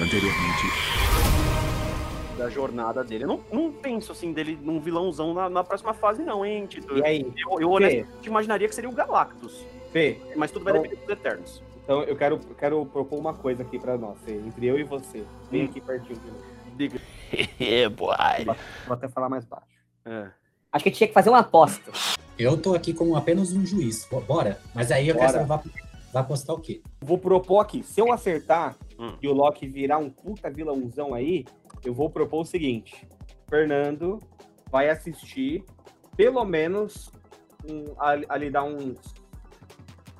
Anteriormente. Da jornada dele. Eu não, não penso assim dele num vilãozão na, na próxima fase, não, hein, Tito? E aí? Eu, eu honestamente imaginaria que seria o Galactus. Fê, Mas tudo vai Então- depender dos Eternos. então eu quero, eu quero propor uma coisa aqui pra nós, Fê, entre eu e você. Vem Hum. aqui pertinho de mim. Diga. É, boy. Vou até falar mais baixo. É. Acho que a gente tinha que fazer uma aposta. Eu tô aqui como apenas um juiz. Bo- Bora? Mas aí eu Bora. quero saber, vai, vai apostar o quê? Vou propor aqui, se eu acertar Hum. e o Loki virar um puta vilãozão aí, eu vou propor o seguinte: Fernando vai assistir pelo menos um, ali, ali dá uns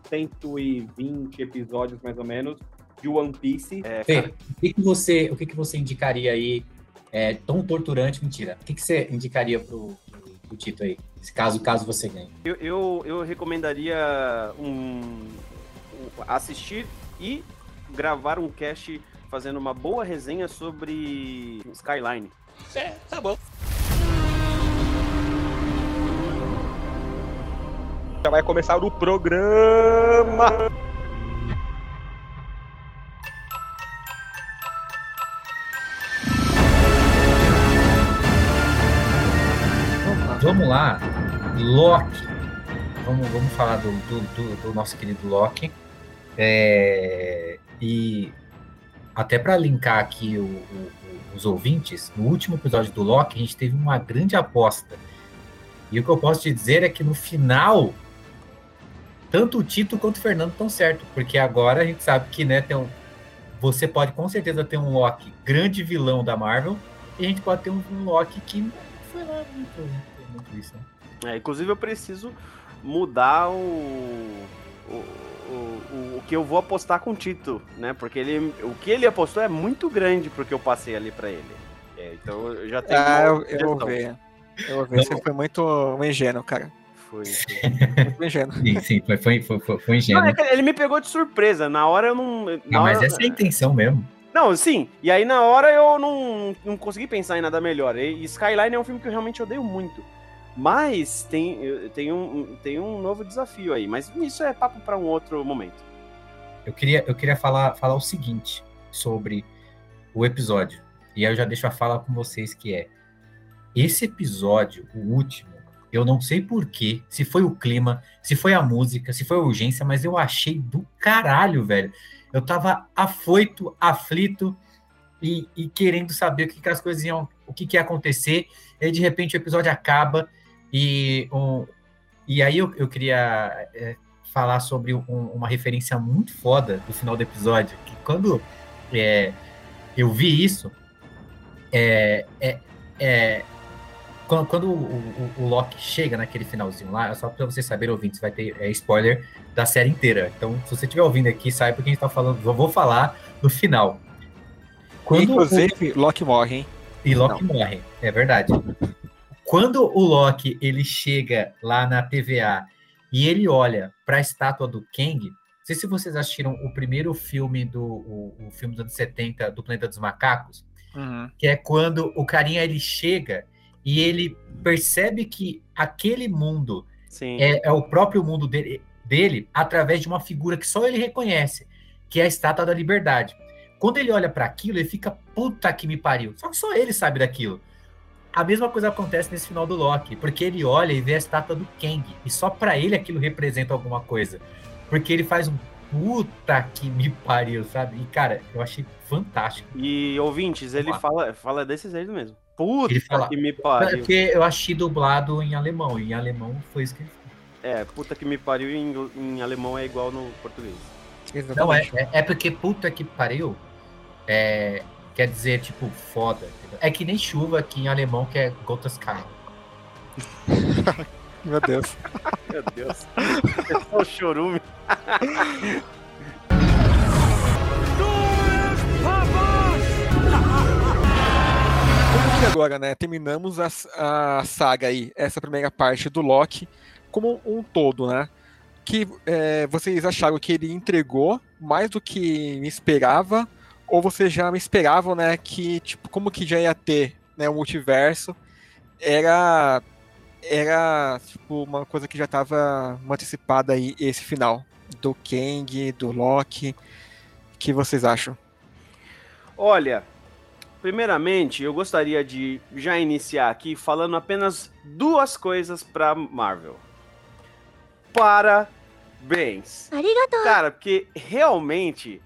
120 episódios mais ou menos de One Piece. É, Fê, cara, o que, que você, o que, que você indicaria aí? É, tão torturante, mentira. O que, que você indicaria pro, pro, pro Tito aí? Se caso, caso você ganhe. eu, eu, eu recomendaria um- assistir e gravar um cast fazendo uma boa resenha sobre Skyline. É, tá bom. Já vai começar o programa. Vamos lá, Loki. Vamos, vamos falar do, do, do- do nosso querido Loki. É, e até para linkar aqui o- o- os ouvintes, no último episódio do Loki, a gente teve uma grande aposta. E o que eu posso te dizer é que no final, tanto o Tito quanto o Fernando estão certo, porque agora a gente sabe que né, tem um, você pode com certeza ter um Loki grande vilão da Marvel, e a gente pode ter um, um Loki que não foi lá muito, muito isso, né? É, inclusive eu preciso mudar o, o, o, o- que eu vou apostar com o Tito, né? Porque ele, o que ele apostou é muito grande pro que eu passei ali pra ele. É, então eu já tenho. Ah, eu, eu vou ver. Eu vou ver. Você foi muito ingênuo, cara. Foi. foi. Muito ingênuo. Sim, sim, foi, foi, foi, foi, foi Não, ingênuo. é que ele me pegou de surpresa. Na hora eu não. Na Ah, mas hora- essa é a intenção mesmo. Não, sim. E aí na hora eu não, não consegui pensar em nada melhor. E Skyline é um filme que eu realmente odeio muito. Mas tem, tem, um, tem um novo desafio aí. Mas isso é papo pra um outro momento. Eu queria, eu queria falar, falar o seguinte sobre o episódio. E aí eu já deixo a fala com vocês que é esse episódio, o último, eu não sei porquê, se foi o clima, se foi a música, se foi a urgência, mas eu achei do caralho, velho. Eu tava afoito, aflito e, e querendo saber o que, que as coisas iam, o que, que ia acontecer. E aí, de repente, o episódio acaba e, um, e aí eu, eu queria é, falar sobre um- uma referência muito foda do final do episódio, que quando é, eu vi isso, é, é, é, quando, quando o, o- o Loki chega naquele finalzinho lá, só pra vocês saberem, ouvintes, vai ter é, spoiler da série inteira. Então, se você estiver ouvindo aqui, saiba que a gente tá falando, eu vou falar no final. Quando o- Inclusive, Loki morre, hein? e Loki morre, é verdade. Quando o Loki ele chega lá na TVA e ele olha para a estátua do Kang, não sei se vocês assistiram o primeiro filme do o, o filme dos anos 70 do Planeta dos Macacos, Uhum. que é quando o carinha ele chega e ele percebe que aquele mundo é, é o próprio mundo dele, dele através de uma figura que só ele reconhece, que é a Estátua da Liberdade. Quando ele olha para aquilo, ele fica puta que me pariu. Só que só ele sabe daquilo. A mesma coisa acontece nesse final do Loki, porque ele olha e vê a estátua do Kang, e só para ele aquilo representa alguma coisa. Porque ele faz um puta que me pariu, sabe? E cara, eu achei fantástico. E ouvintes, ele fala, fala desse jeito mesmo. Puta Ele fala- que me pariu. Porque eu achei dublado em alemão, e em alemão foi isso que ele. É, puta que me pariu em, em alemão é igual no português. Não, é, Exatamente. é, é porque puta que pariu é, quer dizer, tipo, foda. entendeu? É que nem chuva aqui em alemão, que é Gotteskai. Meu Deus. Meu Deus. É só o chorume. Como que agora, né? Terminamos a, a saga aí, essa primeira parte do Loki, como um todo, né? Que é, vocês acharam que ele entregou mais do que me esperava, ou vocês já me esperavam, né? Que, tipo, como que já ia ter né, o multiverso, era, era tipo, uma coisa que já estava antecipada aí, esse final, do Kang, do Loki. O que vocês acham? Olha, primeiramente eu gostaria de já iniciar aqui falando apenas duas coisas pra Marvel. Parabéns. Cara, porque realmente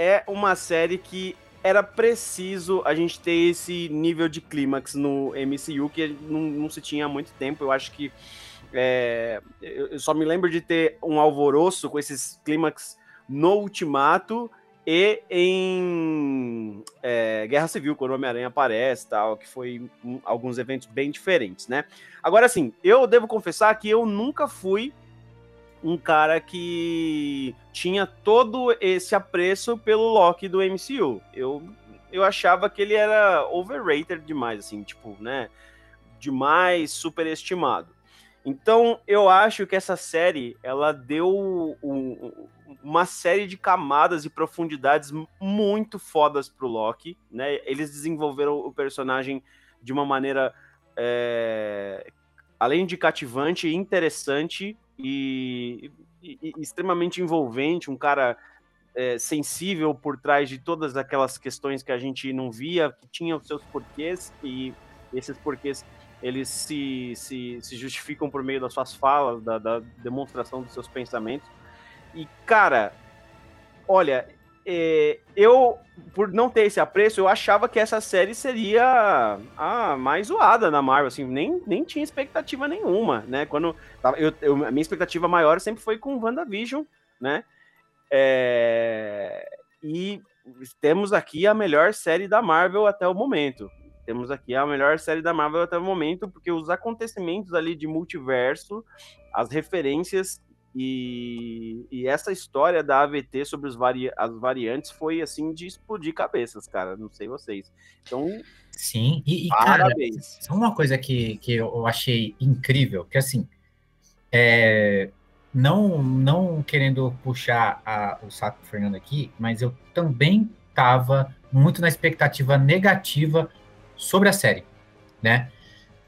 é uma série que era preciso a gente ter esse nível de clímax no MCU que não, não se tinha há muito tempo. Eu acho que é, eu só me lembro de ter um alvoroço com esses clímax no Ultimato e em é, Guerra Civil, quando o Homem-Aranha aparece tal, que foi um- alguns eventos bem diferentes, né? Agora, assim, eu devo confessar que eu nunca fui um cara que tinha todo esse apreço pelo Loki do MCU. Eu, eu achava que ele era overrated demais, assim, tipo, né? Demais superestimado. Então, eu acho que essa série, ela deu um- uma série de camadas e profundidades muito fodas pro Loki, né? Eles desenvolveram o personagem de uma maneira, é, além de cativante, interessante e, e- extremamente envolvente, um cara é, sensível por trás de todas aquelas questões que a gente não via, que tinham os seus porquês, e esses porquês eles se, se, se justificam por meio das suas falas, da, da demonstração dos seus pensamentos. E, cara, olha, eu, por não ter esse apreço, eu achava que essa série seria a mais zoada na Marvel, assim, nem, nem tinha expectativa nenhuma, né? Quando eu, eu- a minha expectativa maior sempre foi com WandaVision, né? É, e temos aqui a melhor série da Marvel até o momento. Temos aqui a melhor série da Marvel até o momento, porque os acontecimentos ali de multiverso, as referências e, e essa história da AVT sobre os vari, as variantes foi assim de explodir cabeças, cara. Não sei vocês. Então, Sim, e, e, cara, parabéns. Só uma coisa que, que eu achei incrível, que assim, é, não, não querendo puxar a- o saco do Fernando aqui, mas eu também estava muito na expectativa negativa sobre a série, né?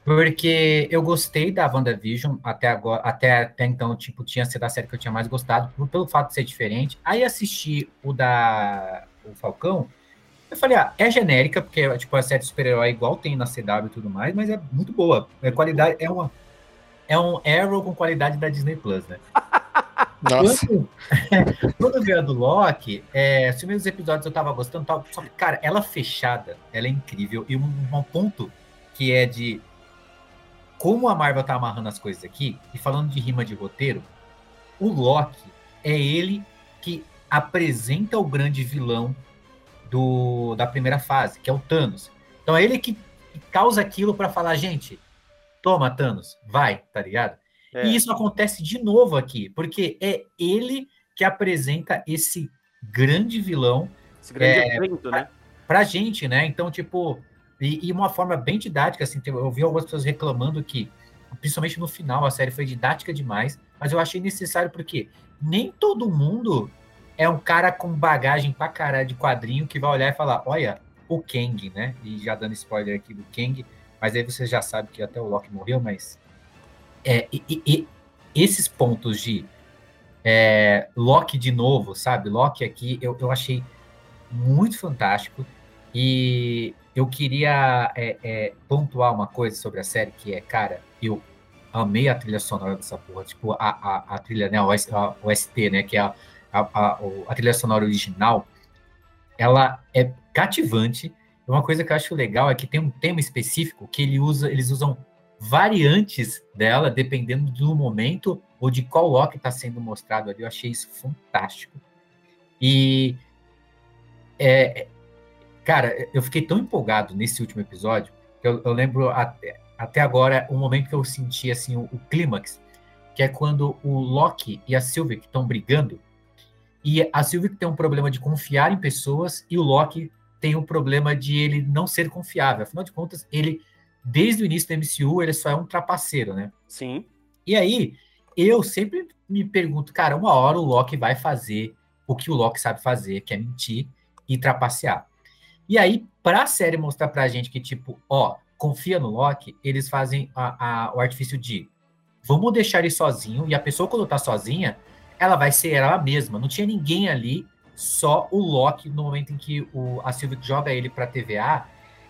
Porque eu gostei da WandaVision até agora, até, até então, tipo, tinha sido a série que eu tinha mais gostado, pelo fato de ser diferente. Aí assisti o da o Falcão, eu falei, ah, é genérica, porque tipo, a série de super-herói igual tem na CW e tudo mais, mas é muito boa. É qualidade, é uma. É um Arrow com qualidade da Disney Plus, né? Nossa. Quando, quando veio a do Loki, é, os primeiros episódios eu tava gostando, tal, só que, cara, ela fechada, ela é incrível. E um, um ponto que é de como a Marvel tá amarrando as coisas aqui, e falando de rima de roteiro, o Loki é ele que apresenta o grande vilão do, da primeira fase, que é o Thanos. Então é ele que causa aquilo pra falar, gente, toma, Thanos, vai, tá ligado? É. E isso acontece de novo aqui, porque é ele que apresenta esse grande vilão Esse grande é, evento, né? pra gente, né? Então, tipo, e, e uma forma bem didática, assim, eu vi algumas pessoas reclamando que, principalmente no final, a série foi didática demais, mas eu achei necessário porque nem todo mundo é um cara com bagagem pra caralho de quadrinho que vai olhar e falar, olha, o Kang, né? E já dando spoiler aqui do Kang, mas aí você já sabe que até o Loki morreu, mas é, e- e- e esses pontos de é, Loki de novo, sabe? Loki aqui, eu, eu achei muito fantástico. E eu queria é, é, pontuar uma coisa sobre a série, que é, cara, eu amei a trilha sonora dessa porra. Tipo, a, a, a trilha, né? A- o ST, né? Que é a, a, a, trilha sonora original. Ela é cativante. Uma coisa que eu acho legal é que tem um tema específico que ele usa, eles usam variantes dela, dependendo do momento ou de qual Loki está sendo mostrado ali. Eu achei isso fantástico. E é, cara, eu fiquei tão empolgado nesse último episódio que eu, eu lembro até, até agora um momento que eu senti assim o, o clímax, que é quando o Loki e a Sylvie estão brigando e a Sylvie tem um problema de confiar em pessoas e o Loki tem um problema de ele não ser confiável. Afinal de contas, ele desde o início do MCU ele só é um trapaceiro, né? Sim. E aí, eu sempre me pergunto, cara, uma hora o Loki vai fazer o que o Loki sabe fazer, que é mentir e trapacear. E aí, pra série mostrar pra gente que, tipo, ó, confia no Loki, eles fazem a- a- o artifício de vamos deixar ele sozinho, e a pessoa, quando tá sozinha, ela vai ser ela mesma. Não tinha ninguém ali só o Loki no momento em que o, a Sylvie joga ele pra TVA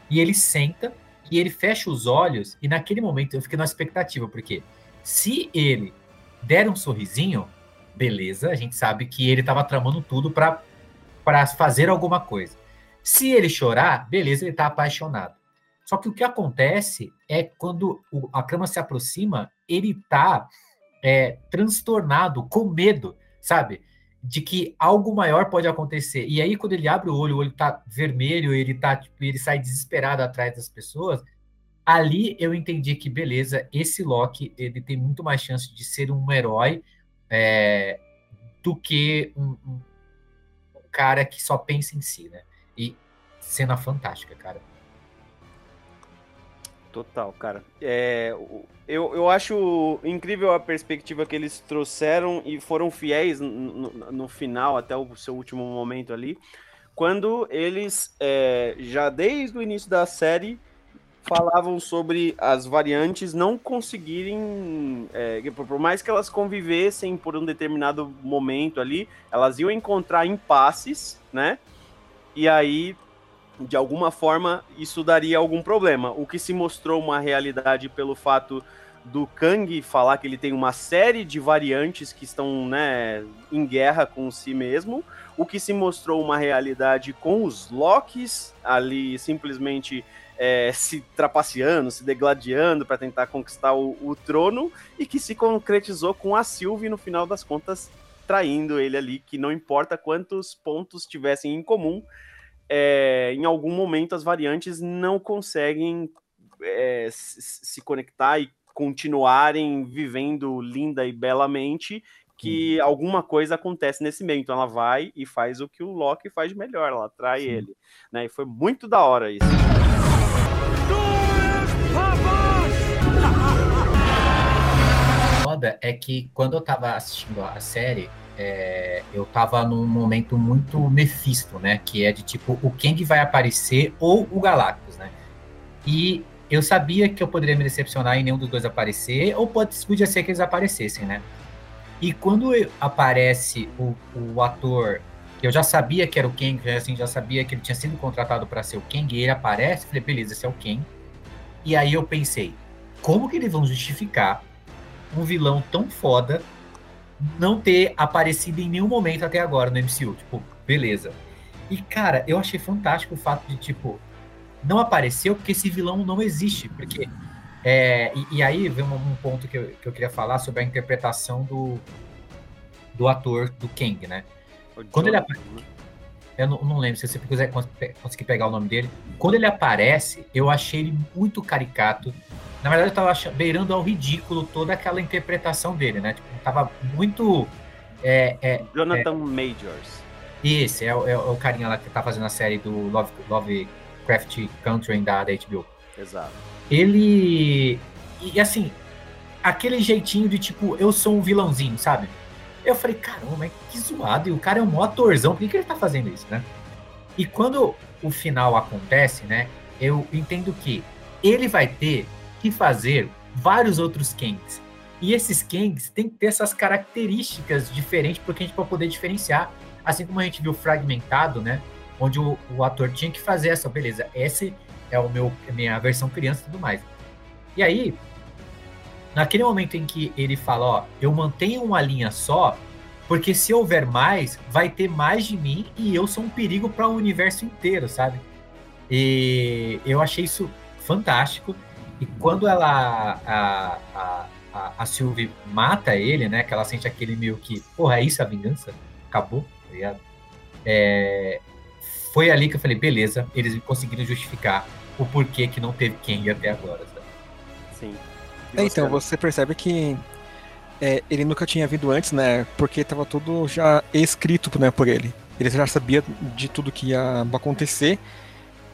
e ele senta e ele fecha os olhos e naquele momento eu fiquei na expectativa, porque se ele der um sorrisinho, beleza, a gente sabe que ele tava tramando tudo pra, pra fazer alguma coisa. Se ele chorar, beleza, ele tá apaixonado. Só que o que acontece é quando o- a cama se aproxima, ele tá é, transtornado, com medo, sabe? De que algo maior pode acontecer. E aí, quando ele abre o olho, o olho tá vermelho, ele tá, tipo, ele sai desesperado atrás das pessoas. Ali eu entendi que, beleza, esse Loki, ele tem muito mais chance de ser um herói é, do que um, um- um cara que só pensa em si, né? E cena fantástica, cara. Total, cara. É, eu, eu acho incrível a perspectiva que eles trouxeram e foram fiéis no, no- final, até o seu último momento ali, quando eles, é, já desde o início da série, falavam sobre as variantes não conseguirem, é, por mais que elas convivessem por um determinado momento ali, elas iam encontrar impasses, né? E aí de alguma forma isso daria algum problema. O que se mostrou uma realidade pelo fato do Kang falar que ele tem uma série de variantes que estão né, em guerra com si mesmo. O que se mostrou uma realidade com os Locks ali simplesmente é, se trapaceando, se degladiando para tentar conquistar o, o trono. E que se concretizou com a Sylvie no final das contas traindo ele ali, que não importa quantos pontos tivessem em comum, é, em algum momento as variantes não conseguem é, se conectar e continuarem vivendo linda e belamente, que alguma coisa acontece nesse meio. Então ela vai e faz o que o Loki faz de melhor, ela atrai Sim. ele. Né? E foi muito da hora isso. Foda é que quando eu tava assistindo a série, é, eu tava num momento muito Mephisto, né? Que é de tipo, o Kang vai aparecer ou o Galactus, né? E eu sabia que eu poderia me decepcionar em nenhum dos dois aparecer, ou pode, podia ser que eles aparecessem, né? E quando aparece o, o ator, eu já sabia que era o Kang, assim, já sabia que ele tinha sido contratado para ser o Kang, e ele aparece, falei, beleza, esse é o Kang. E aí eu pensei, como que eles vão justificar um vilão tão foda não ter aparecido em nenhum momento até agora no MCU. Tipo, beleza. E, cara, eu achei fantástico o fato de, tipo, não apareceu porque esse vilão não existe. Porque. é, e, e aí vem um, um ponto que eu, que eu queria falar sobre a interpretação do, do ator do Kang, né? Quando ele Jonathan, né? Eu não, não lembro se você quiser conseguir pegar o nome dele. Quando ele aparece, eu achei ele muito caricato. Na verdade, eu tava acha- beirando ao ridículo toda aquela interpretação dele, né? Tipo, tava muito. É, é, Jonathan Majors. esse é, o- é o carinha lá que tá fazendo a série do Love, Lovecraft Country da, da HBO. Exato. Ele. E assim, aquele jeitinho de tipo, eu sou um vilãozinho, sabe? Eu falei, caramba, que zoado. E o cara é um mó atorzão, por que, que ele tá fazendo isso, né? E quando o final acontece, né? Eu entendo que ele vai ter que fazer vários outros Kangs. E esses Kangs têm que ter essas características diferentes porque a gente para poder diferenciar. Assim como a gente viu fragmentado, né? Onde o, o ator tinha que fazer essa, beleza, esse é o meu minha versão criança e tudo mais. E aí, naquele momento em que ele fala, ó, eu mantenho uma linha só, porque se houver mais, vai ter mais de mim e eu sou um perigo para o universo inteiro, sabe? E eu achei isso fantástico. E quando ela a, a, a, a Sylvie mata ele, né? Que ela sente aquele meio que, porra, é isso a vingança? Acabou, tá ligado? É, foi ali que eu falei, beleza, eles conseguiram justificar o porquê que não teve Kang até agora, sabe? Sim. É, então, você? percebe que é, ele nunca tinha vindo antes, né? Porque estava tudo já escrito né, por ele. Ele já sabia de tudo que ia acontecer.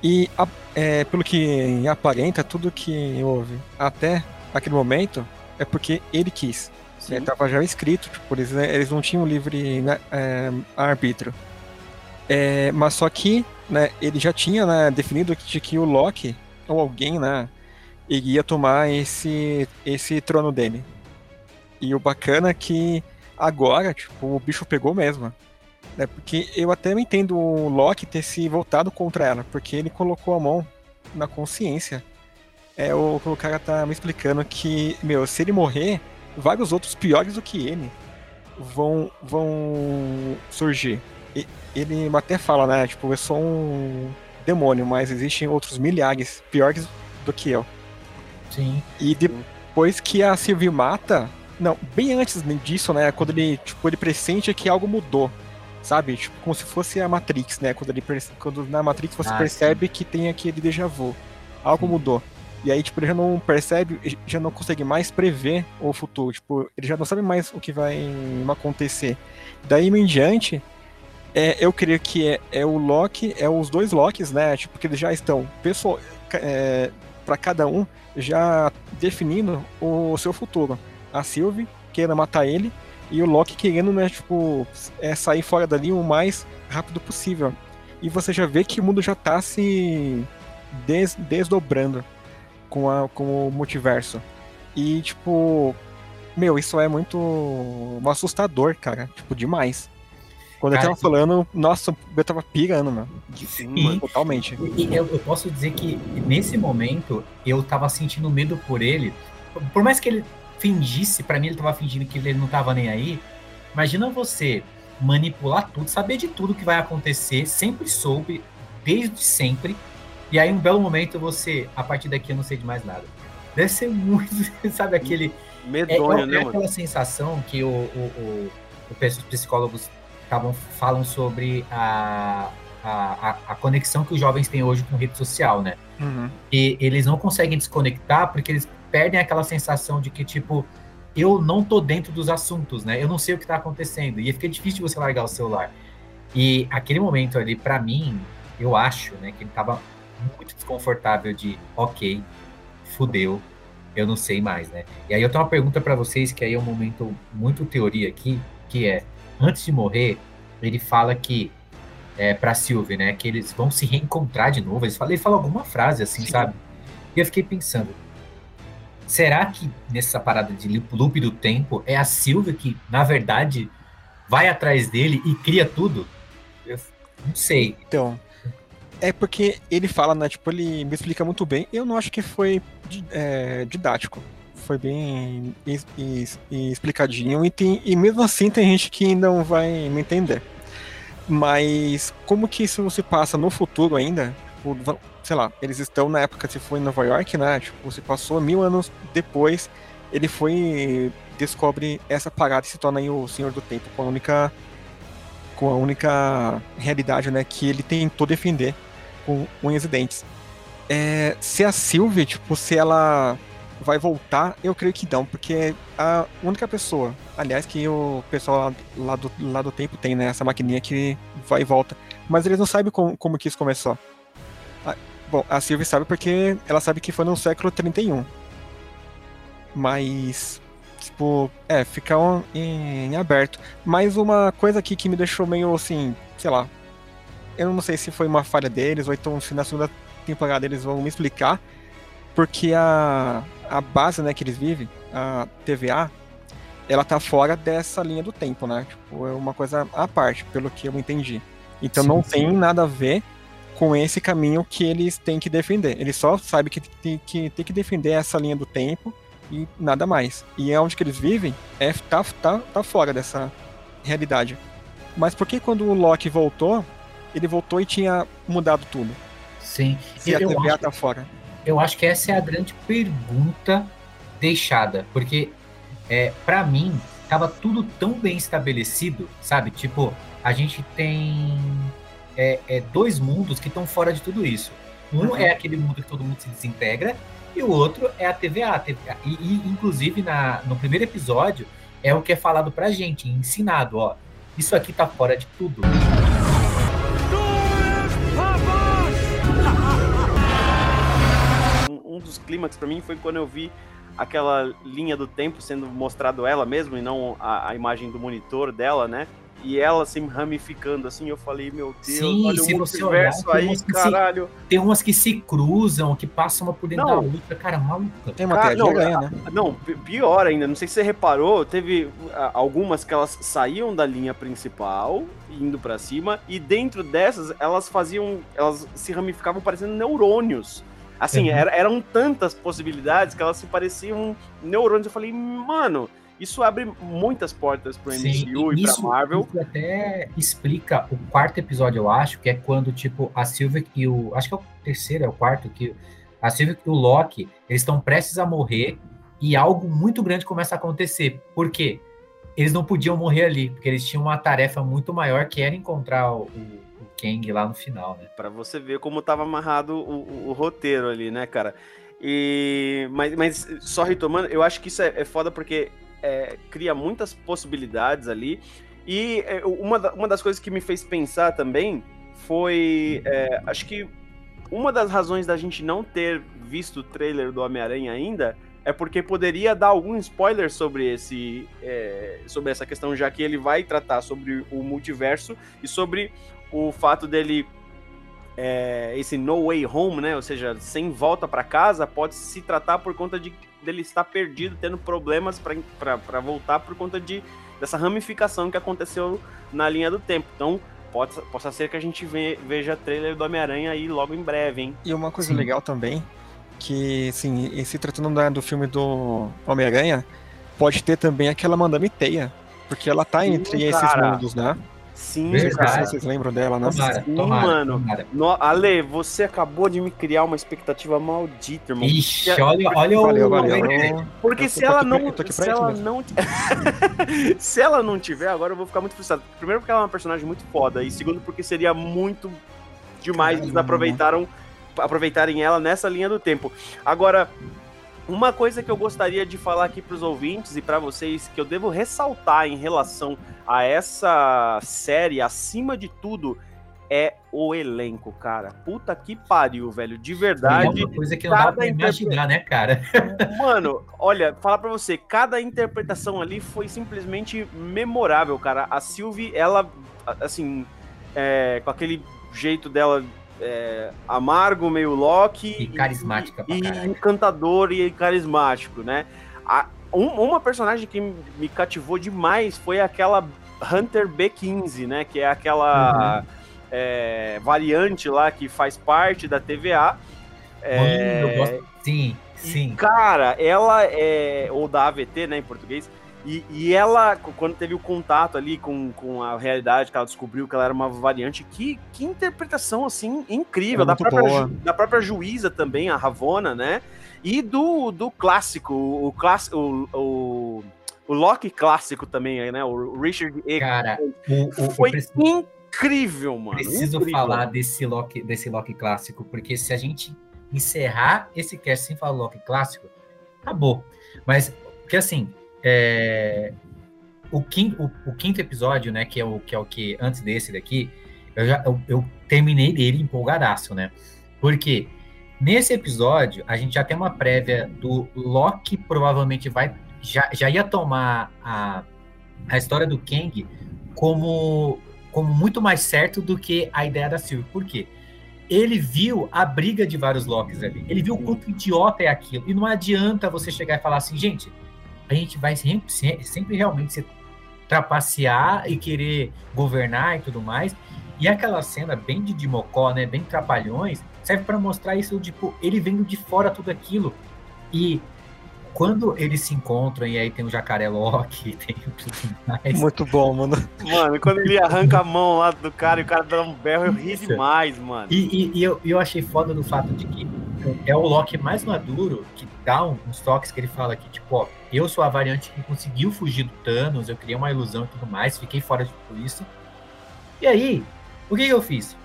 E a- é, pelo que aparenta, tudo que houve até aquele momento é porque ele quis. Estava já escrito, tipo, eles, né, eles não tinham livre né, é, arbítrio. É, mas só que né, ele já tinha né, definido que, de que o Loki, ou alguém, né, iria tomar esse, esse trono dele. E o bacana é que agora, tipo, o bicho pegou mesmo. É porque eu até entendo o Loki ter se voltado contra ela, porque ele colocou a mão na consciência. É, o, o cara tá me explicando que, meu, se ele morrer, vários outros piores do que ele vão, vão surgir. E, ele até fala, né? Tipo, eu sou um demônio, mas existem outros milhares piores do que eu. Sim. E depois que a Sylvie mata. Não, bem antes disso, né? Quando ele, tipo, ele pressente que algo mudou. Sabe? Tipo, como se fosse a Matrix, né? Quando, ele, quando na Matrix você Ah, percebe que tem aquele déjà vu. Algo Sim. mudou. E aí, tipo, ele já não percebe, já não consegue mais prever o futuro. Tipo, ele já não sabe mais o que vai acontecer. Daí em diante, é, eu creio que é, é o Loki, é os dois Lokis, né? Tipo, que eles já estão pessoal, é, para cada um já definindo o seu futuro. A Sylvie querendo matar ele e o Loki querendo, né, tipo, é, sair fora dali o mais rápido possível. E você já vê que o mundo já tá se des- desdobrando com, a, com o multiverso. E, tipo, meu, isso é muito assustador, cara. Tipo, demais. Quando Cara, eu tava falando, nossa, eu tava pirando, mano. Sim. Totalmente. E eu, eu posso dizer que nesse momento eu tava sentindo medo por ele. Por mais que ele fingisse, pra mim ele tava fingindo que ele não tava nem aí. Imagina você manipular tudo, saber de tudo que vai acontecer, sempre soube, desde sempre. E aí, um belo momento, você, a partir daqui eu não sei de mais nada. Deve ser muito, sabe, aquele. É, Medonho, é né, mano? aquela sensação que o, o, o, os psicólogos tavam, falam sobre a, a, a, conexão que os jovens têm hoje com rede social, né? Uhum. E eles não conseguem desconectar porque eles perdem aquela sensação de que, tipo, eu não tô dentro dos assuntos, né? Eu não sei o que tá acontecendo. E fica difícil você largar o celular. E aquele momento ali, pra mim, eu acho, né, que ele tava muito desconfortável de, ok, fudeu, eu não sei mais, né? E aí eu tenho uma pergunta pra vocês, que aí é um momento muito teoria aqui, que é, antes de morrer, ele fala que, é, pra Sylvie, né, que eles vão se reencontrar de novo, ele fala, ele fala alguma frase assim, Sim. sabe? E eu fiquei pensando, será que nessa parada de loop- do tempo é a Sylvie que, na verdade, vai atrás dele e cria tudo? Eu não sei. Então, é porque ele fala, né? Tipo, ele me explica muito bem. Eu não acho que foi é, didático. Foi bem explicadinho. E, tem, e mesmo assim tem gente que não vai me entender. Mas como que isso se passa no futuro ainda? Sei lá, eles estão na época se foi em Nova York, né? Tipo, se passou mil anos depois, ele foi descobre essa parada e se torna o Senhor do Tempo com a única com a única realidade, né, que ele tentou defender com unhas e dentes. É, se a Sylvie, tipo, se ela vai voltar, eu creio que não, porque a única pessoa, aliás, que o pessoal lá, do, lá do tempo tem, né, essa maquininha que vai e volta, mas eles não sabem como, como que isso começou. Ah, bom, a Sylvie sabe porque ela sabe que foi no século 31. Mas, tipo, é, fica um- em, em aberto. Mas uma coisa aqui que me deixou meio assim, sei lá. Eu não sei se foi uma falha deles, ou então se na segunda temporada eles vão me explicar. Porque a, a base né, que eles vivem, a TVA, ela tá fora dessa linha do tempo, né? Tipo, é uma coisa à parte, pelo que eu entendi. Então Sim, não sim. tem nada a ver com esse caminho que eles têm que defender. Eles só sabem que tem que, tem que defender essa linha do tempo e nada mais. E é onde que eles vivem é tá, tá, tá fora dessa realidade. Mas por que quando o Loki voltou, ele voltou e tinha mudado tudo? Sim. A Eu TVA acho, tá fora. Eu acho que essa é a grande pergunta deixada. Porque, é, para mim, tava tudo tão bem estabelecido, sabe? Tipo, a gente tem é, é, dois mundos que estão fora de tudo isso. Um Uhum. é aquele mundo que todo mundo se desintegra, e o outro é a TVA. a TVA. E, e, inclusive, na, no primeiro episódio, é o que é falado pra gente, ensinado, ó. Isso aqui tá fora de tudo. Dos clímax pra mim foi quando eu vi aquela linha do tempo sendo mostrado ela mesmo e não a, a imagem do monitor dela, né? e ela se ramificando assim, eu falei, meu Deus, Sim, olha se o você multiverso olhar, tem aí, umas que se- caralho. Tem umas que se cruzam, que passam uma por dentro Não. da outra, cara, maluca. Tem uma Cara, não, aranha, né? Não, pi- pior ainda, não sei se você reparou, teve algumas que elas saíam da linha principal, indo pra cima, e dentro dessas elas faziam, elas se ramificavam parecendo neurônios. Assim, Uhum. era- eram tantas possibilidades que elas se pareciam neurônios. Eu falei, mano, isso abre muitas portas pro MCU e pra isso, Marvel. isso até explica o quarto episódio, eu acho, que é quando, tipo, a Sylvie e o. Acho que é o terceiro, é o quarto, que a Sylvie e o Loki, eles estão prestes a morrer e algo muito grande começa a acontecer. Por quê? Eles não podiam morrer ali, porque eles tinham uma tarefa muito maior que era encontrar o, o, o Kang lá no final, né? Pra você ver como tava amarrado o, o- roteiro ali, né, cara? E mas, mas só retomando, eu acho que isso é, é foda porque é, cria muitas possibilidades ali. E é, uma, da- uma das coisas que me fez pensar também foi, é, acho que uma das razões da gente não ter visto o trailer do Homem-Aranha ainda é porque poderia dar algum spoiler sobre esse é, sobre essa questão, já que ele vai tratar sobre o multiverso e sobre o fato dele é, esse no way home, né? Ou seja, sem volta para casa, pode se tratar por conta de dele estar perdido, tendo problemas para voltar por conta de dessa ramificação que aconteceu na linha do tempo. Então, pode, possa ser que a gente ve- veja trailer do Homem-Aranha aí logo em breve, hein? E uma coisa Sim. legal também, que, assim, e se tratando da- do filme do Homem-Aranha, pode ter também aquela Madame Teia, porque ela tá Sim, entre esses cara. mundos, né? Sim, Verdade. Não sei cara. se vocês lembram dela, né? Tomara, Sim, tomara, mano. tomara. No, Ale, você acabou de me criar uma expectativa maldita, irmão. Ixi, olha, olha Valeu, o. valeu. Porque Eu se tô ela pra- não. Se ela não. se ela não tiver, agora eu vou ficar muito frustrado. Primeiro, porque ela é uma personagem muito foda. E segundo, porque seria muito demais eles Caramba. aproveitaram, aproveitarem ela nessa linha do tempo. Agora. Uma coisa que eu gostaria de falar aqui para os ouvintes e para vocês que eu devo ressaltar em relação a essa série, acima de tudo, é o elenco, cara. Puta que pariu, velho. De É verdade. uma coisa que não dá pra imaginar, né, cara? Mano, olha, falar pra você, cada interpretação ali foi simplesmente memorável, cara. A Sylvie, ela, assim, é, com aquele jeito dela é, amargo, meio Loki. E carismática E, caralho. encantador e carismático, né? A- um- uma personagem que me cativou demais foi aquela Hunter B15, né? Que é aquela é, variante lá que faz parte da TVA. É, gosto. Sim, e, sim. cara, ela é. Ou da AVT, né, em português. E, e ela, quando teve o contato ali com, com a realidade, que ela descobriu que ela era uma variante, que, que interpretação, assim, incrível. É Da própria, boa. da própria juíza também, a Ravona, né? E do, do clássico, o, clássico o, o, o Loki clássico também, né? O Richard E. Cara, o, o, Foi preciso, incrível, mano. preciso incrível. falar desse Loki, desse Loki clássico, porque se a gente encerrar esse cast sem falar Loki clássico, acabou. Mas, porque assim, é, o, quinto, o, o quinto episódio, né, que é o que, é o que antes desse daqui, eu, já, eu, eu terminei dele empolgadaço, né? Porque nesse episódio, a gente já tem uma prévia do Loki provavelmente vai. Já, já ia tomar a, a história do Kang como, como muito mais certo do que a ideia da Sylvie. Por quê? Ele viu a briga de vários Locks ali. Ele viu o quanto idiota é aquilo. E não adianta você chegar e falar assim, gente, a gente vai sempre, se- sempre realmente se trapacear e querer governar e tudo mais. E aquela cena bem de Dimocó, né, bem trapalhões, serve para mostrar isso, tipo, ele vendo de fora tudo aquilo. E quando eles se encontram, e aí tem o Jacaré Loki, tem tudo mais. Muito bom, mano. Mano, quando ele arranca a mão lá do cara e o cara dá um berro, eu ri demais, mano. E, e- e eu, eu achei foda do fato de que é o Loki mais maduro que dá uns toques que ele fala que, tipo, ó, eu sou a variante que conseguiu fugir do Thanos, eu criei uma ilusão e tudo mais, fiquei fora de tudo isso. E aí, o que, que eu fiz?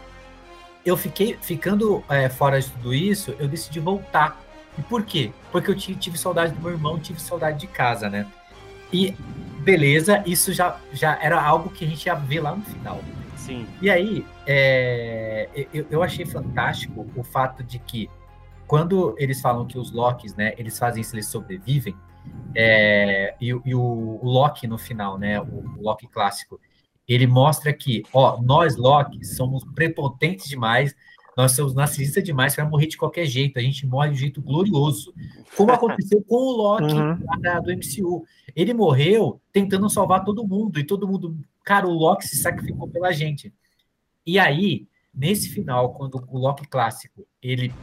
Eu fiquei ficando é, fora de tudo isso, eu decidi voltar. E por quê? Porque eu tive, tive saudade do meu irmão, tive saudade de casa, né? E beleza, isso já, já era algo que a gente ia ver lá no final. Sim. E aí, é, eu, eu achei fantástico o fato de que quando eles falam que os Locks, né, eles fazem isso, eles sobrevivem, é, e, o- e o, o Loki no final, né, o, o Loki clássico, ele mostra que, ó, nós, Loki, somos prepotentes demais, nós somos narcisistas demais para morrer de qualquer jeito, a gente morre de um jeito glorioso. Como aconteceu com o Loki Uhum. da- do MCU. Ele morreu tentando salvar todo mundo, e todo mundo, cara, o Loki se sacrificou pela gente. E aí, nesse final, quando o Loki clássico, ele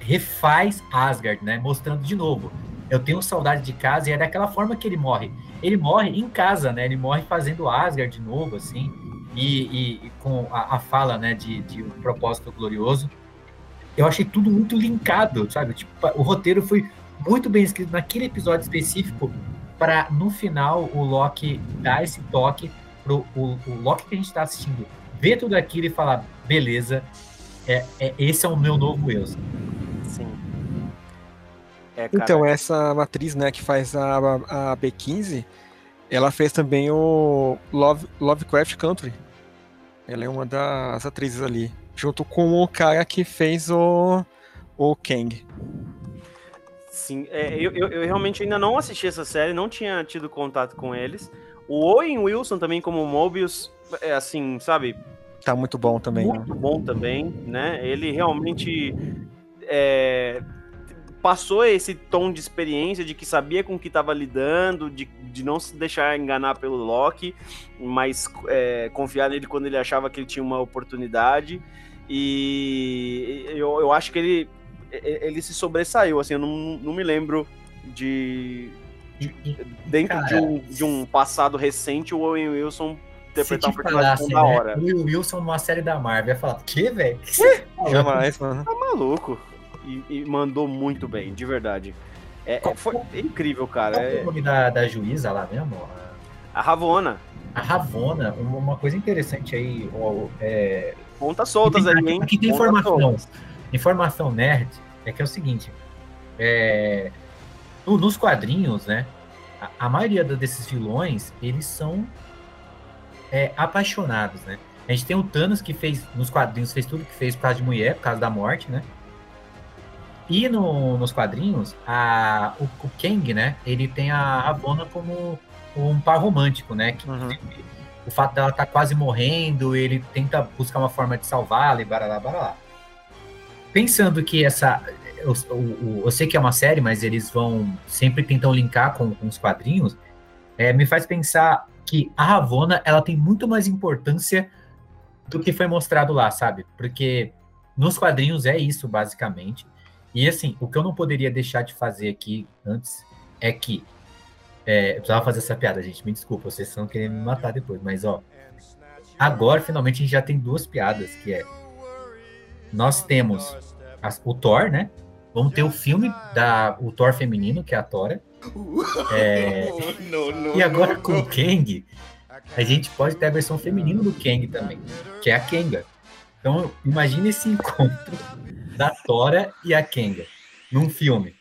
refaz Asgard, né, mostrando de novo, eu tenho saudade de casa, e é daquela forma que ele morre. Ele morre em casa, né, ele morre fazendo Asgard de novo, assim, e, e- e com a, a fala, né, de, de um propósito glorioso. Eu achei tudo muito linkado, sabe? Tipo, o roteiro foi muito bem escrito naquele episódio específico para no final o Loki dar esse toque pro o, o Loki que a gente está assistindo ver tudo aquilo e falar beleza é, é- esse é o meu novo eu Sim. É, Então, essa matriz, né, que faz a, a B15, ela fez também o Love, Lovecraft Country. Ela é uma das atrizes ali, junto com o cara que fez o, o Kang. Sim, é, eu, eu, eu realmente ainda não assisti essa série, não tinha tido contato com eles. O Owen Wilson também como Mobius, é assim, sabe, Tá muito bom também. né? muito bom também, né? Ele realmente é, passou esse tom de experiência, de que sabia com o que estava lidando, de, de não se deixar enganar pelo Loki, mas é, confiar nele quando ele achava que ele tinha uma oportunidade. E eu, eu acho que ele, ele se sobressaiu, assim, eu não, não me lembro de. E- e Dentro de, um, de um passado recente, o Owen Wilson interpretar te um personagem da né, hora. o Will Wilson numa série da Marvel ia falar que velho tá? Jamais, mano. Tá maluco. E, e mandou muito bem, de verdade. É, é- Qual- foi incrível, cara. Qual é o nome da, da juíza lá mesmo a Ravona. a Ravona uma, coisa interessante aí ó, é, Pontas soltas aí, hein? Aqui tem informação. soltas. Informação nerd é que é o seguinte: é, no- nos quadrinhos, né? A, a maioria desses vilões eles são é, apaixonados, né? A gente tem o Thanos que fez nos quadrinhos fez tudo que fez por causa de mulher, por causa da morte, né? E no- nos quadrinhos, a, o, o Kang, né? Ele tem a Ravonna como um par romântico, né? Que Uhum. o fato dela estar quase morrendo, ele tenta buscar uma forma de salvá-la e baralá, baralá. Pensando que essa. Eu, o- eu sei que é uma série, mas eles vão sempre tentam linkar com, com os quadrinhos. é, me faz pensar que a Ravonna ela tem muito mais importância do que foi mostrado lá, sabe? Porque nos quadrinhos é isso, basicamente. E assim, o que eu não poderia deixar de fazer aqui antes é que. É, eu precisava fazer essa piada, gente. Me desculpa, vocês estão querendo me matar depois, mas ó. Agora, finalmente, a gente já tem duas piadas, que é. Nós temos as- o Thor, né? Vamos ter o filme da o Thor feminino, que é a Tora. É, e agora com o Kang, a gente pode ter a versão feminina do Kang também, que é a Kenga. Então, imagine esse encontro Tora e a Kenga num filme.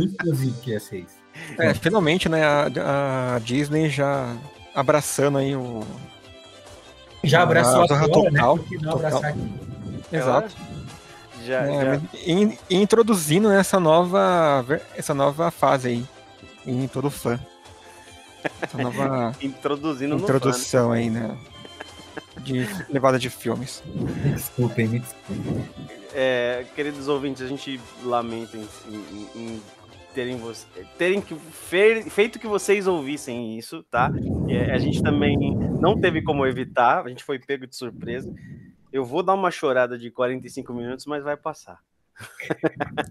Exclusivo que ia ser isso. É, finalmente, né, a, a Disney já abraçando aí o. Já abraçou a Ah, Tora, né? total, que não total. aqui? Exato. Já, É, já- in- introduzindo essa nova, essa nova fase aí em todo fã. Essa nova introduzindo no fã, introdução aí, né? De levada de filmes. Me desculpem, me desculpem. É, queridos ouvintes, a gente lamenta em, em- em terem, terem que fer- feito que vocês ouvissem isso, tá? É, a gente também não teve como evitar, a gente foi pego de surpresa. Eu vou dar uma chorada de 45 minutos, mas vai passar.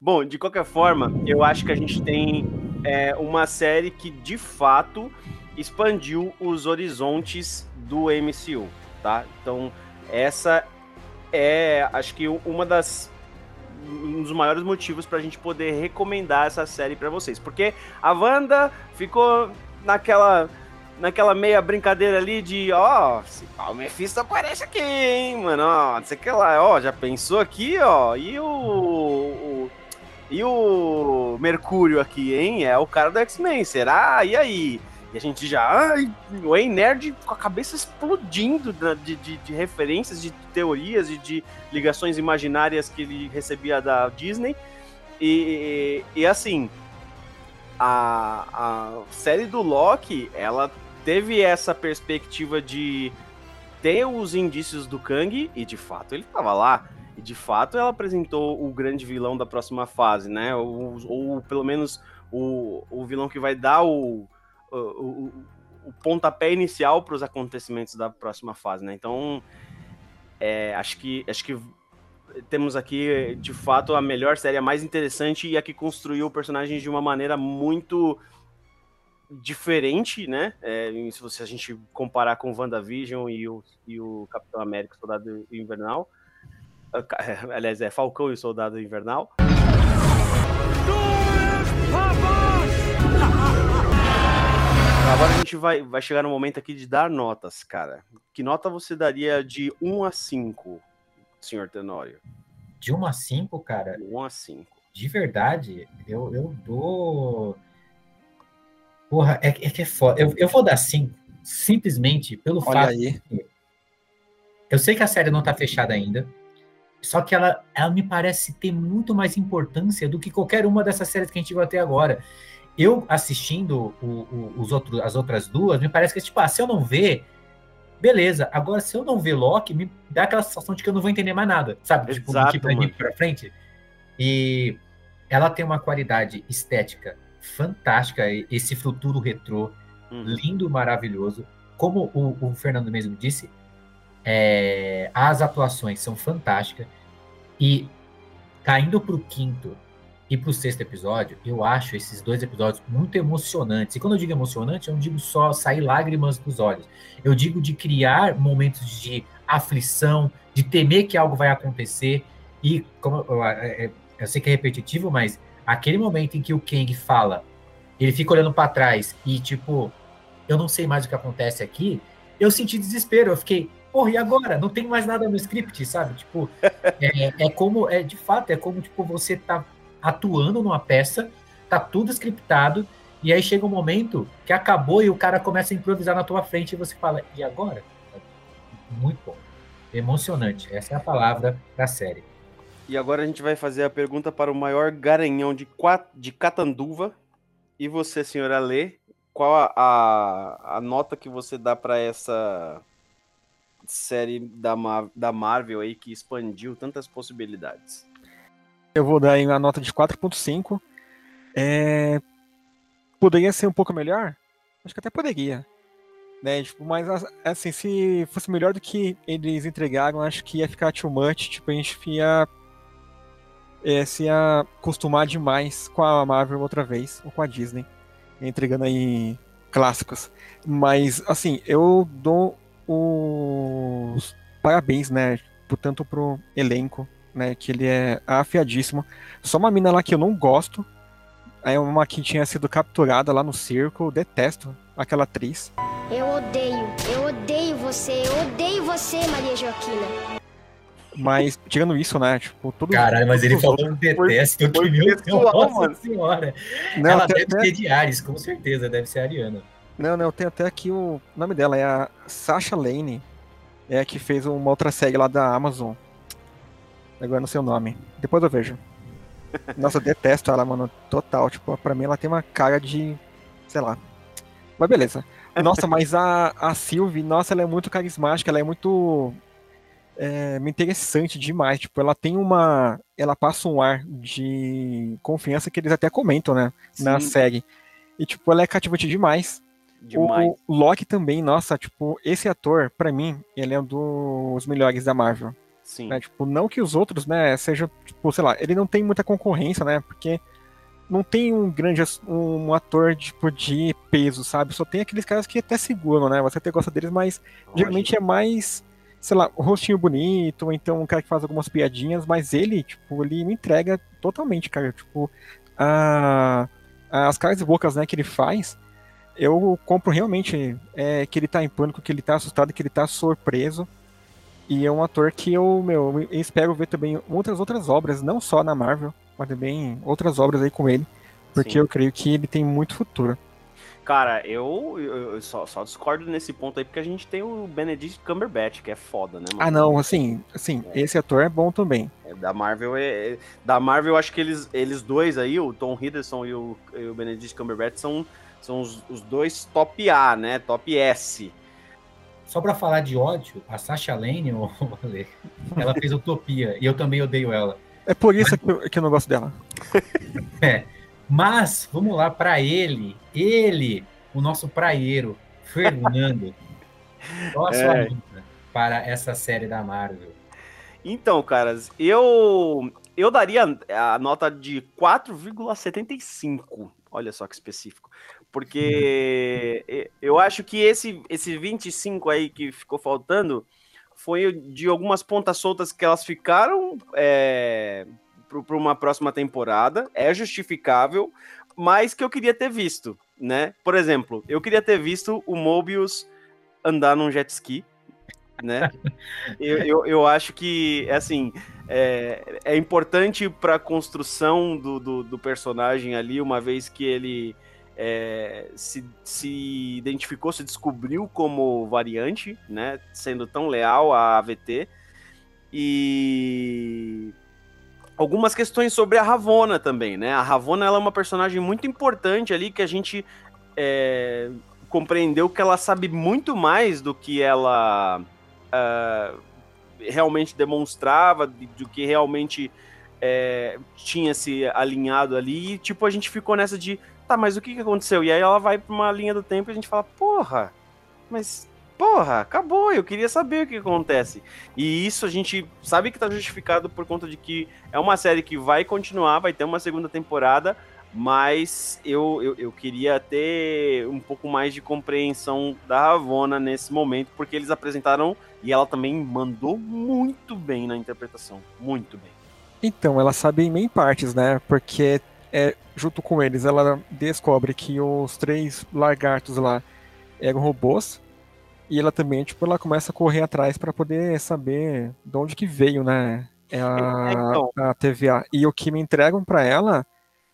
Bom, de qualquer forma, eu acho que a gente tem é, uma série que de fato expandiu os horizontes do MCU, tá? Então, essa é, acho que uma das um dos maiores motivos pra gente poder recomendar essa série pra vocês, porque a Wanda ficou naquela naquela meia brincadeira ali de, ó, pá, o Mephisto aparece aqui, hein, mano, ó, não sei que lá, ó, já pensou aqui, ó, e o, o- e o Mercúrio aqui, hein, é o cara do X-Men, será? E aí? E a gente já, ai, o Ei Nerd com a cabeça explodindo de, de, de referências, de teorias e de ligações imaginárias que ele recebia da Disney. E, e assim, a, a série do Loki, ela teve essa perspectiva de ter os indícios do Kang, e de fato ele tava lá. E de fato ela apresentou o grande vilão da próxima fase, né? Ou, ou pelo menos o, o vilão que vai dar o, o, o, pontapé inicial para os acontecimentos da próxima fase, né? Então, é, acho que acho que temos aqui de fato a melhor série, a mais interessante e a que construiu o personagem de uma maneira muito diferente, né? É, se você a gente comparar com WandaVision e o, e o Capitão América, Soldado Invernal, aliás, é Falcão e o Soldado Invernal. Agora a gente vai, vai chegar no momento aqui de dar notas, cara. Que nota você daria de 1 a 5, senhor Tenório? De 1 a 5, cara? De 1 a 5. De verdade, eu, eu dou. Porra, é, é que é foda. Eu, eu vou dar 5, simplesmente pelo Olha fato. aí. de- Eu sei que a série não tá fechada ainda. Só que ela, ela me parece ter muito mais importância do que qualquer uma dessas séries que a gente viu até agora. Eu assistindo o- o- os outros, as outras duas, me parece que tipo, ah, se eu não ver, beleza. Agora, se eu não ver Loki, me dá aquela sensação de que eu não vou entender mais nada, sabe? Tipo, Exato, daqui pra, mano. pra frente. E ela tem uma qualidade estética fantástica, esse futuro retrô, Uhum. lindo, maravilhoso. Como o, o Fernando mesmo disse, é, as atuações são fantásticas. E caindo pro quinto e pro sexto episódio, eu acho esses dois episódios muito emocionantes. E quando eu digo emocionante, eu não digo só sair lágrimas dos olhos. Eu digo de criar momentos de aflição, de temer que algo vai acontecer. E como eu, é- é- sei que é repetitivo, mas aquele momento em que o Kang fala, ele fica olhando para trás e tipo, eu não sei mais o que acontece aqui, eu senti desespero. Eu fiquei, porra, e agora? Não tem mais nada no script, sabe? Tipo, é, é como, é de fato, é como tipo você tá atuando numa peça, tá tudo scriptado, e aí chega um momento que acabou e o cara começa a improvisar na tua frente e você fala, e agora? Muito bom. Emocionante. Essa é a palavra da série. E agora a gente vai fazer a pergunta para o maior garanhão de, de Catanduva. E você, senhora Lê, qual a, a, a nota que você dá para essa série da, da Marvel aí que expandiu tantas possibilidades? Eu vou dar aí uma nota de 4.5. É... Poderia ser um pouco melhor? Acho que até poderia. Né? Tipo, mas as- assim, se fosse melhor do que eles entregaram, acho que ia ficar too much. Tipo, a gente ia é, se acostumar demais com a Marvel outra vez, ou com a Disney, entregando aí clássicos. Mas, assim, eu dou os parabéns, né? Tanto pro elenco, né? Que ele é afiadíssimo. Só uma mina lá que eu não gosto. É uma que tinha sido capturada lá no circo. eu Detesto aquela atriz. Eu odeio, eu odeio você, eu odeio você, Maria Joaquina. Mas, tirando isso, né? Tipo, todo Caralho, mas ele falou um detesto foi que, meu Deus, nossa mano. senhora. Não, Ela deve até- ser de Ares, com certeza, deve ser ariana. Não, não, tem até aqui o nome dela, é a Sasha Lane. É a que fez uma outra série lá da Amazon. Agora não sei o nome. Depois eu vejo. Nossa, eu detesto ela, mano. Total. Tipo, pra mim ela tem uma cara de. sei lá. Mas beleza. Nossa, mas a, a Sylvie, nossa, ela é muito carismática, ela é muito. É, interessante demais. Tipo, ela tem uma. Ela passa um ar de confiança que eles até comentam, né? Na Sim. série. E, tipo, ela é cativante demais. Demais. O Loki também, nossa, tipo, esse ator, pra mim, ele é um dos melhores da Marvel. Sim. Né? Tipo, não que os outros, né, sejam, tipo, sei lá, ele não tem muita concorrência, né? Porque não tem um grande um ator tipo, de peso, sabe? Só tem aqueles caras que até seguram, né? Você até gosta deles, mas geralmente é mais, sei lá, rostinho bonito, ou então um cara que faz algumas piadinhas, mas ele, tipo, ele me entrega totalmente, cara. Tipo, a, as caras e bocas, né, que ele faz, eu compro realmente é, que ele tá em pânico, que ele tá assustado, que ele tá surpreso. E é um ator que eu, meu, eu espero ver também muitas outras obras, não só na Marvel, mas também outras obras aí com ele, porque Sim. eu creio que ele tem muito futuro. Cara, eu, eu- só, só discordo nesse ponto aí, porque a gente tem o Benedict Cumberbatch, que é foda, né, mano? Ah, não, assim, assim, esse ator é bom também. É, Da Marvel é, é- Da Marvel, eu acho que eles, eles dois aí, o Tom Hiddleston e o, e o Benedict Cumberbatch, são, São os, os dois top A, né? Top S. Só pra falar de ódio, a Sasha Lane, Ale, ela fez Utopia e eu também odeio ela. É por isso que eu, que eu não gosto dela. Mas, vamos lá pra ele, ele, o nosso praieiro, Fernando. Qual a sua É. para essa série da Marvel? Então, caras, eu eu daria a nota de 4,75. Olha só que específico. Porque e- eu acho que esse esse 25 aí que ficou faltando foi de algumas pontas soltas que elas ficaram é, para uma próxima temporada. É justificável, mas que eu queria ter visto, né? Por exemplo, eu queria ter visto o Mobius andar num jet ski, né? eu, eu, eu acho que, assim, é, é importante para a construção do, do, do personagem ali, uma vez que ele é, se, se identificou, se descobriu como variante, né? Sendo tão leal à AVT. E algumas questões sobre a Ravonna também, né? A Ravonna ela é uma personagem muito importante ali que a gente é, compreendeu que ela sabe muito mais do que ela ah, realmente demonstrava, de- do que realmente é, tinha se alinhado ali. E, tipo, a gente ficou nessa de, tá, mas o que, que aconteceu? E aí ela vai pra uma linha do tempo e a gente fala, porra, mas. Porra, acabou, eu queria saber o que acontece. E isso a gente sabe que tá justificado por conta de que é uma série que vai continuar, vai ter uma segunda temporada, mas eu, eu, eu queria ter um pouco mais de compreensão da Ravonna nesse momento, porque eles apresentaram e ela também mandou muito bem na interpretação. Muito bem. Então, ela sabe em meio partes, né? Porque é, junto com eles ela descobre que os três lagartos lá eram robôs. E ela também, tipo, ela começa a correr atrás para poder saber de onde que veio, né? É a, Então. a TVA. E o que me entregam para ela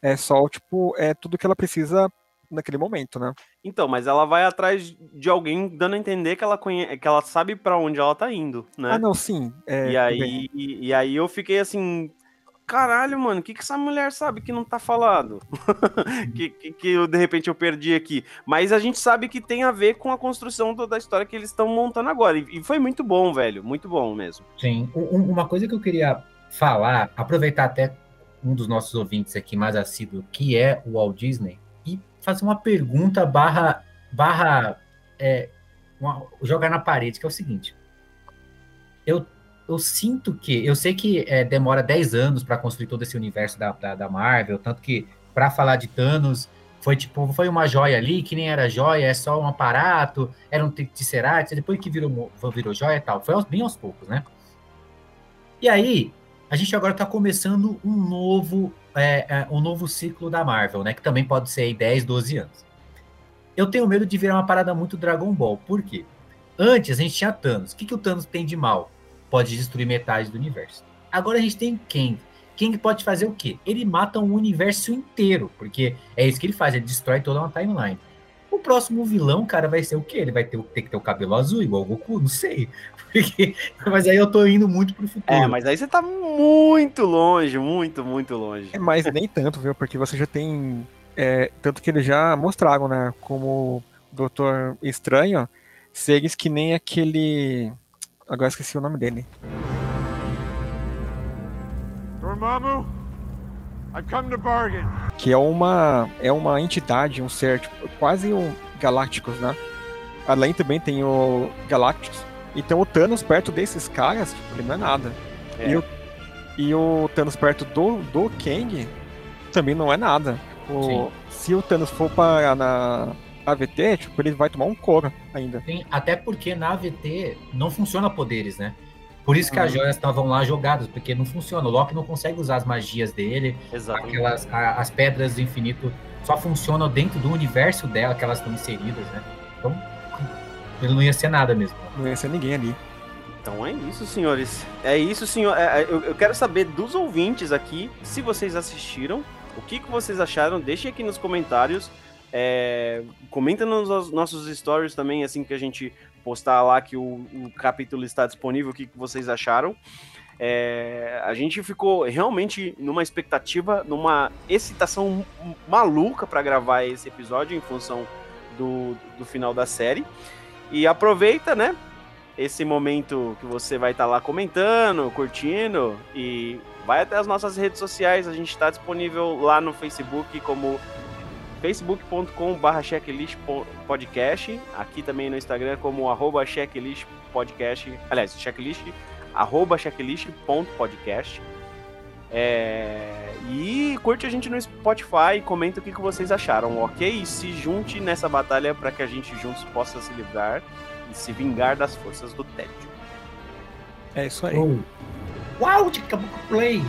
é só, tipo, é tudo que ela precisa naquele momento, né? Então, mas ela vai atrás de alguém dando a entender que ela, conhe... que ela sabe pra onde ela tá indo, né? Ah, não, sim. é, e, aí, e, e aí eu fiquei assim, caralho, mano, o que, que essa mulher sabe que não tá falado? que, que, que eu, de repente eu perdi aqui. Mas a gente sabe que tem a ver com a construção do- da história que eles estão montando agora. E, e foi muito bom, velho. Muito bom mesmo. Sim, um- uma coisa que eu queria falar, aproveitar até um dos nossos ouvintes aqui mais assíduo, que é o Walt Disney, e fazer uma pergunta barra, barra é, uma- jogar na parede, que é o seguinte. Eu, eu sinto que, eu sei que é, demora 10 anos para construir todo esse universo da, da, da Marvel, tanto que para falar de Thanos, foi tipo, foi uma joia ali, que nem era joia, é só um aparato, era um Tesseract, depois que virou, virou joia e tal. Foi aos- bem aos poucos, né? E aí, a gente agora tá começando um novo, é, é, um novo ciclo da Marvel, né? Que também pode ser aí 10, 12 anos. Eu tenho medo de virar uma parada muito Dragon Ball. Por quê? Antes a gente tinha Thanos. O que, que o Thanos tem de mal? Pode destruir metade do universo. Agora a gente tem Kang. Kang pode fazer o quê? Ele mata um universo inteiro, porque é isso que ele faz, ele destrói toda uma timeline. O próximo vilão, cara, vai ser o quê? Ele vai ter, ter que ter o cabelo azul, igual o Goku? Não sei. Porque, mas aí eu tô indo muito pro futuro. É, mas aí você tá muito longe, muito, muito longe. É, mas nem tanto, viu? Porque você já tem. é, tanto que eles já mostraram, né? Como Doutor Estranho, seres que nem aquele. Agora esqueci o nome dele. Dormammu, I've come to bargain. Que é uma. É uma entidade, um ser, tipo, quase um Galácticos, né? Além também tem o Galácticos. Então o Thanos perto desses caras, tipo, ele não é nada. É. E, o, e o Thanos perto do, do Kang também não é nada. O- se o Thanos for para na AVT, tipo, ele vai tomar um couro ainda. Tem- até porque na AVT não funciona poderes, né? Por isso que as Uhum. joias estavam lá jogadas, porque não funciona. O Loki não consegue usar as magias dele, Exatamente. aquelas, a- as pedras do infinito só funcionam dentro do universo dela, que elas estão inseridas, né? Então, ele não ia ser nada mesmo. Não ia ser ninguém ali. Então é isso, senhores. É isso, senhor. É, é, eu, eu quero saber dos ouvintes aqui se vocês assistiram, o que, que vocês acharam. Deixem aqui nos comentários. É, comenta nos nossos stories também, assim que a gente postar lá que o, o capítulo está disponível, o que, vocês acharam. É, a gente ficou realmente numa expectativa, numa excitação maluca para gravar esse episódio em função do, do final da série. E aproveita, né? Esse momento que você vai estar tá lá comentando, curtindo e vai até as nossas redes sociais. A gente está disponível lá no Facebook como facebook.com.br checklistpodcast. Aqui também no Instagram como arroba checklistpodcast. Aliás, checklist arroba checklist.podcast. É... E curte a gente no Spotify e comenta o que, que vocês acharam, ok? E se junte nessa batalha para que a gente juntos possa se livrar e se vingar das forças do tédio. É isso aí. Uau, de Play!